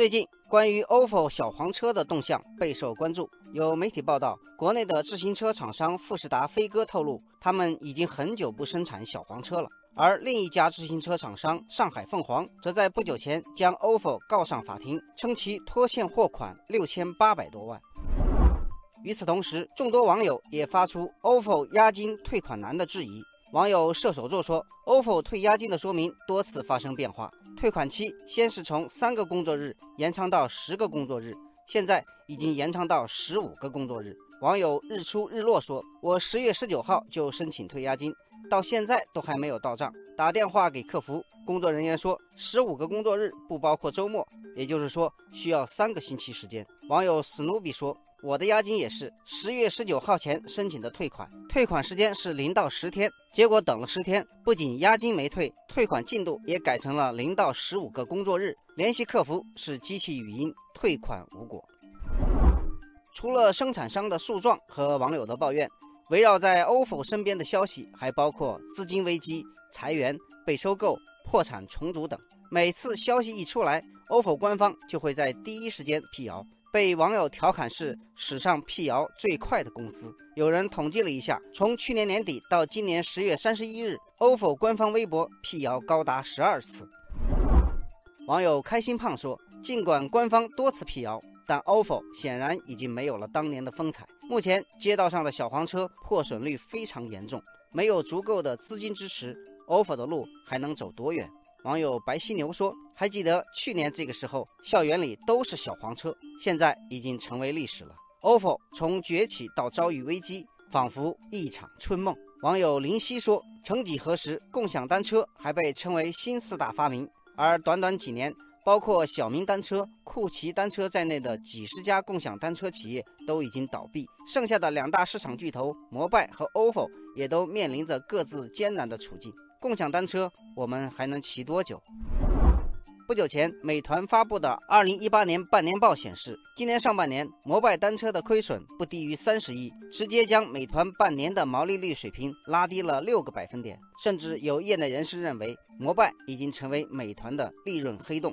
最近，关于 ofo 小黄车的动向备受关注。有媒体报道，国内的自行车厂商富士达飞鸽透露，他们已经很久不生产小黄车了。而另一家自行车厂商上海凤凰，则在不久前将 ofo 告上法庭，称其拖欠货款六千八百多万。与此同时，众多网友也发出 ofo 押金退款难的质疑。网友射手座说，ofo 退押金的说明多次发生变化，退款期先是从三个工作日延长到十个工作日，现在已经延长到十五个工作日。网友日出日落说，我十月十九号就申请退押金，到现在都还没有到账。打电话给客服，工作人员说十五个工作日不包括周末，也就是说需要三个星期时间。网友史努比说。我的押金也是十月十九号前申请的退款，退款时间是零到十天，结果等了十天，不仅押金没退，退款进度也改成了零到十五个工作日。联系客服是机器语音，退款无果。除了生产商的诉状和网友的抱怨，围绕在 ofo 身边的消息还包括资金危机、裁员、被收购、破产重组等。每次消息一出来，ofo 官方就会在第一时间辟谣。被网友调侃是史上辟谣最快的公司。有人统计了一下，从去年年底到今年十月三十一日，ofo 官方微博辟谣高达十二次。网友开心胖说：“尽管官方多次辟谣，但 ofo 显然已经没有了当年的风采。目前街道上的小黄车破损率非常严重，没有足够的资金支持，ofo 的路还能走多远？”网友白犀牛说：“还记得去年这个时候，校园里都是小黄车，现在已经成为历史了。ofo 从崛起到遭遇危机，仿佛一场春梦。”网友林夕说：“曾几何时，共享单车还被称为新四大发明，而短短几年，包括小明单车、酷骑单车在内的几十家共享单车企业都已经倒闭，剩下的两大市场巨头摩拜和 ofo 也都面临着各自艰难的处境。”共享单车，我们还能骑多久？不久前，美团发布的二零一八年半年报显示，今年上半年摩拜单车的亏损不低于三十亿，直接将美团半年的毛利率水平拉低了六个百分点。甚至有业内人士认为，摩拜已经成为美团的利润黑洞。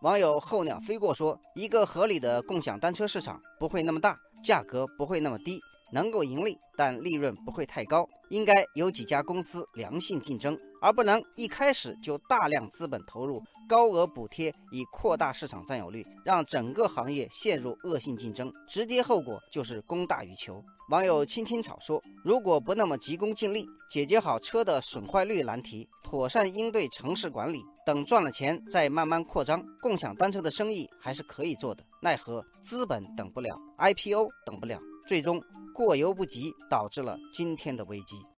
网友候鸟飞过说：“一个合理的共享单车市场不会那么大，价格不会那么低。”能够盈利，但利润不会太高。应该有几家公司良性竞争，而不能一开始就大量资本投入、高额补贴以扩大市场占有率，让整个行业陷入恶性竞争。直接后果就是供大于求。网友青青草说：“如果不那么急功近利，解决好车的损坏率难题，妥善应对城市管理，等赚了钱再慢慢扩张，共享单车的生意还是可以做的。奈何资本等不了，IPO 等不了。”最终过犹不及，导致了今天的危机。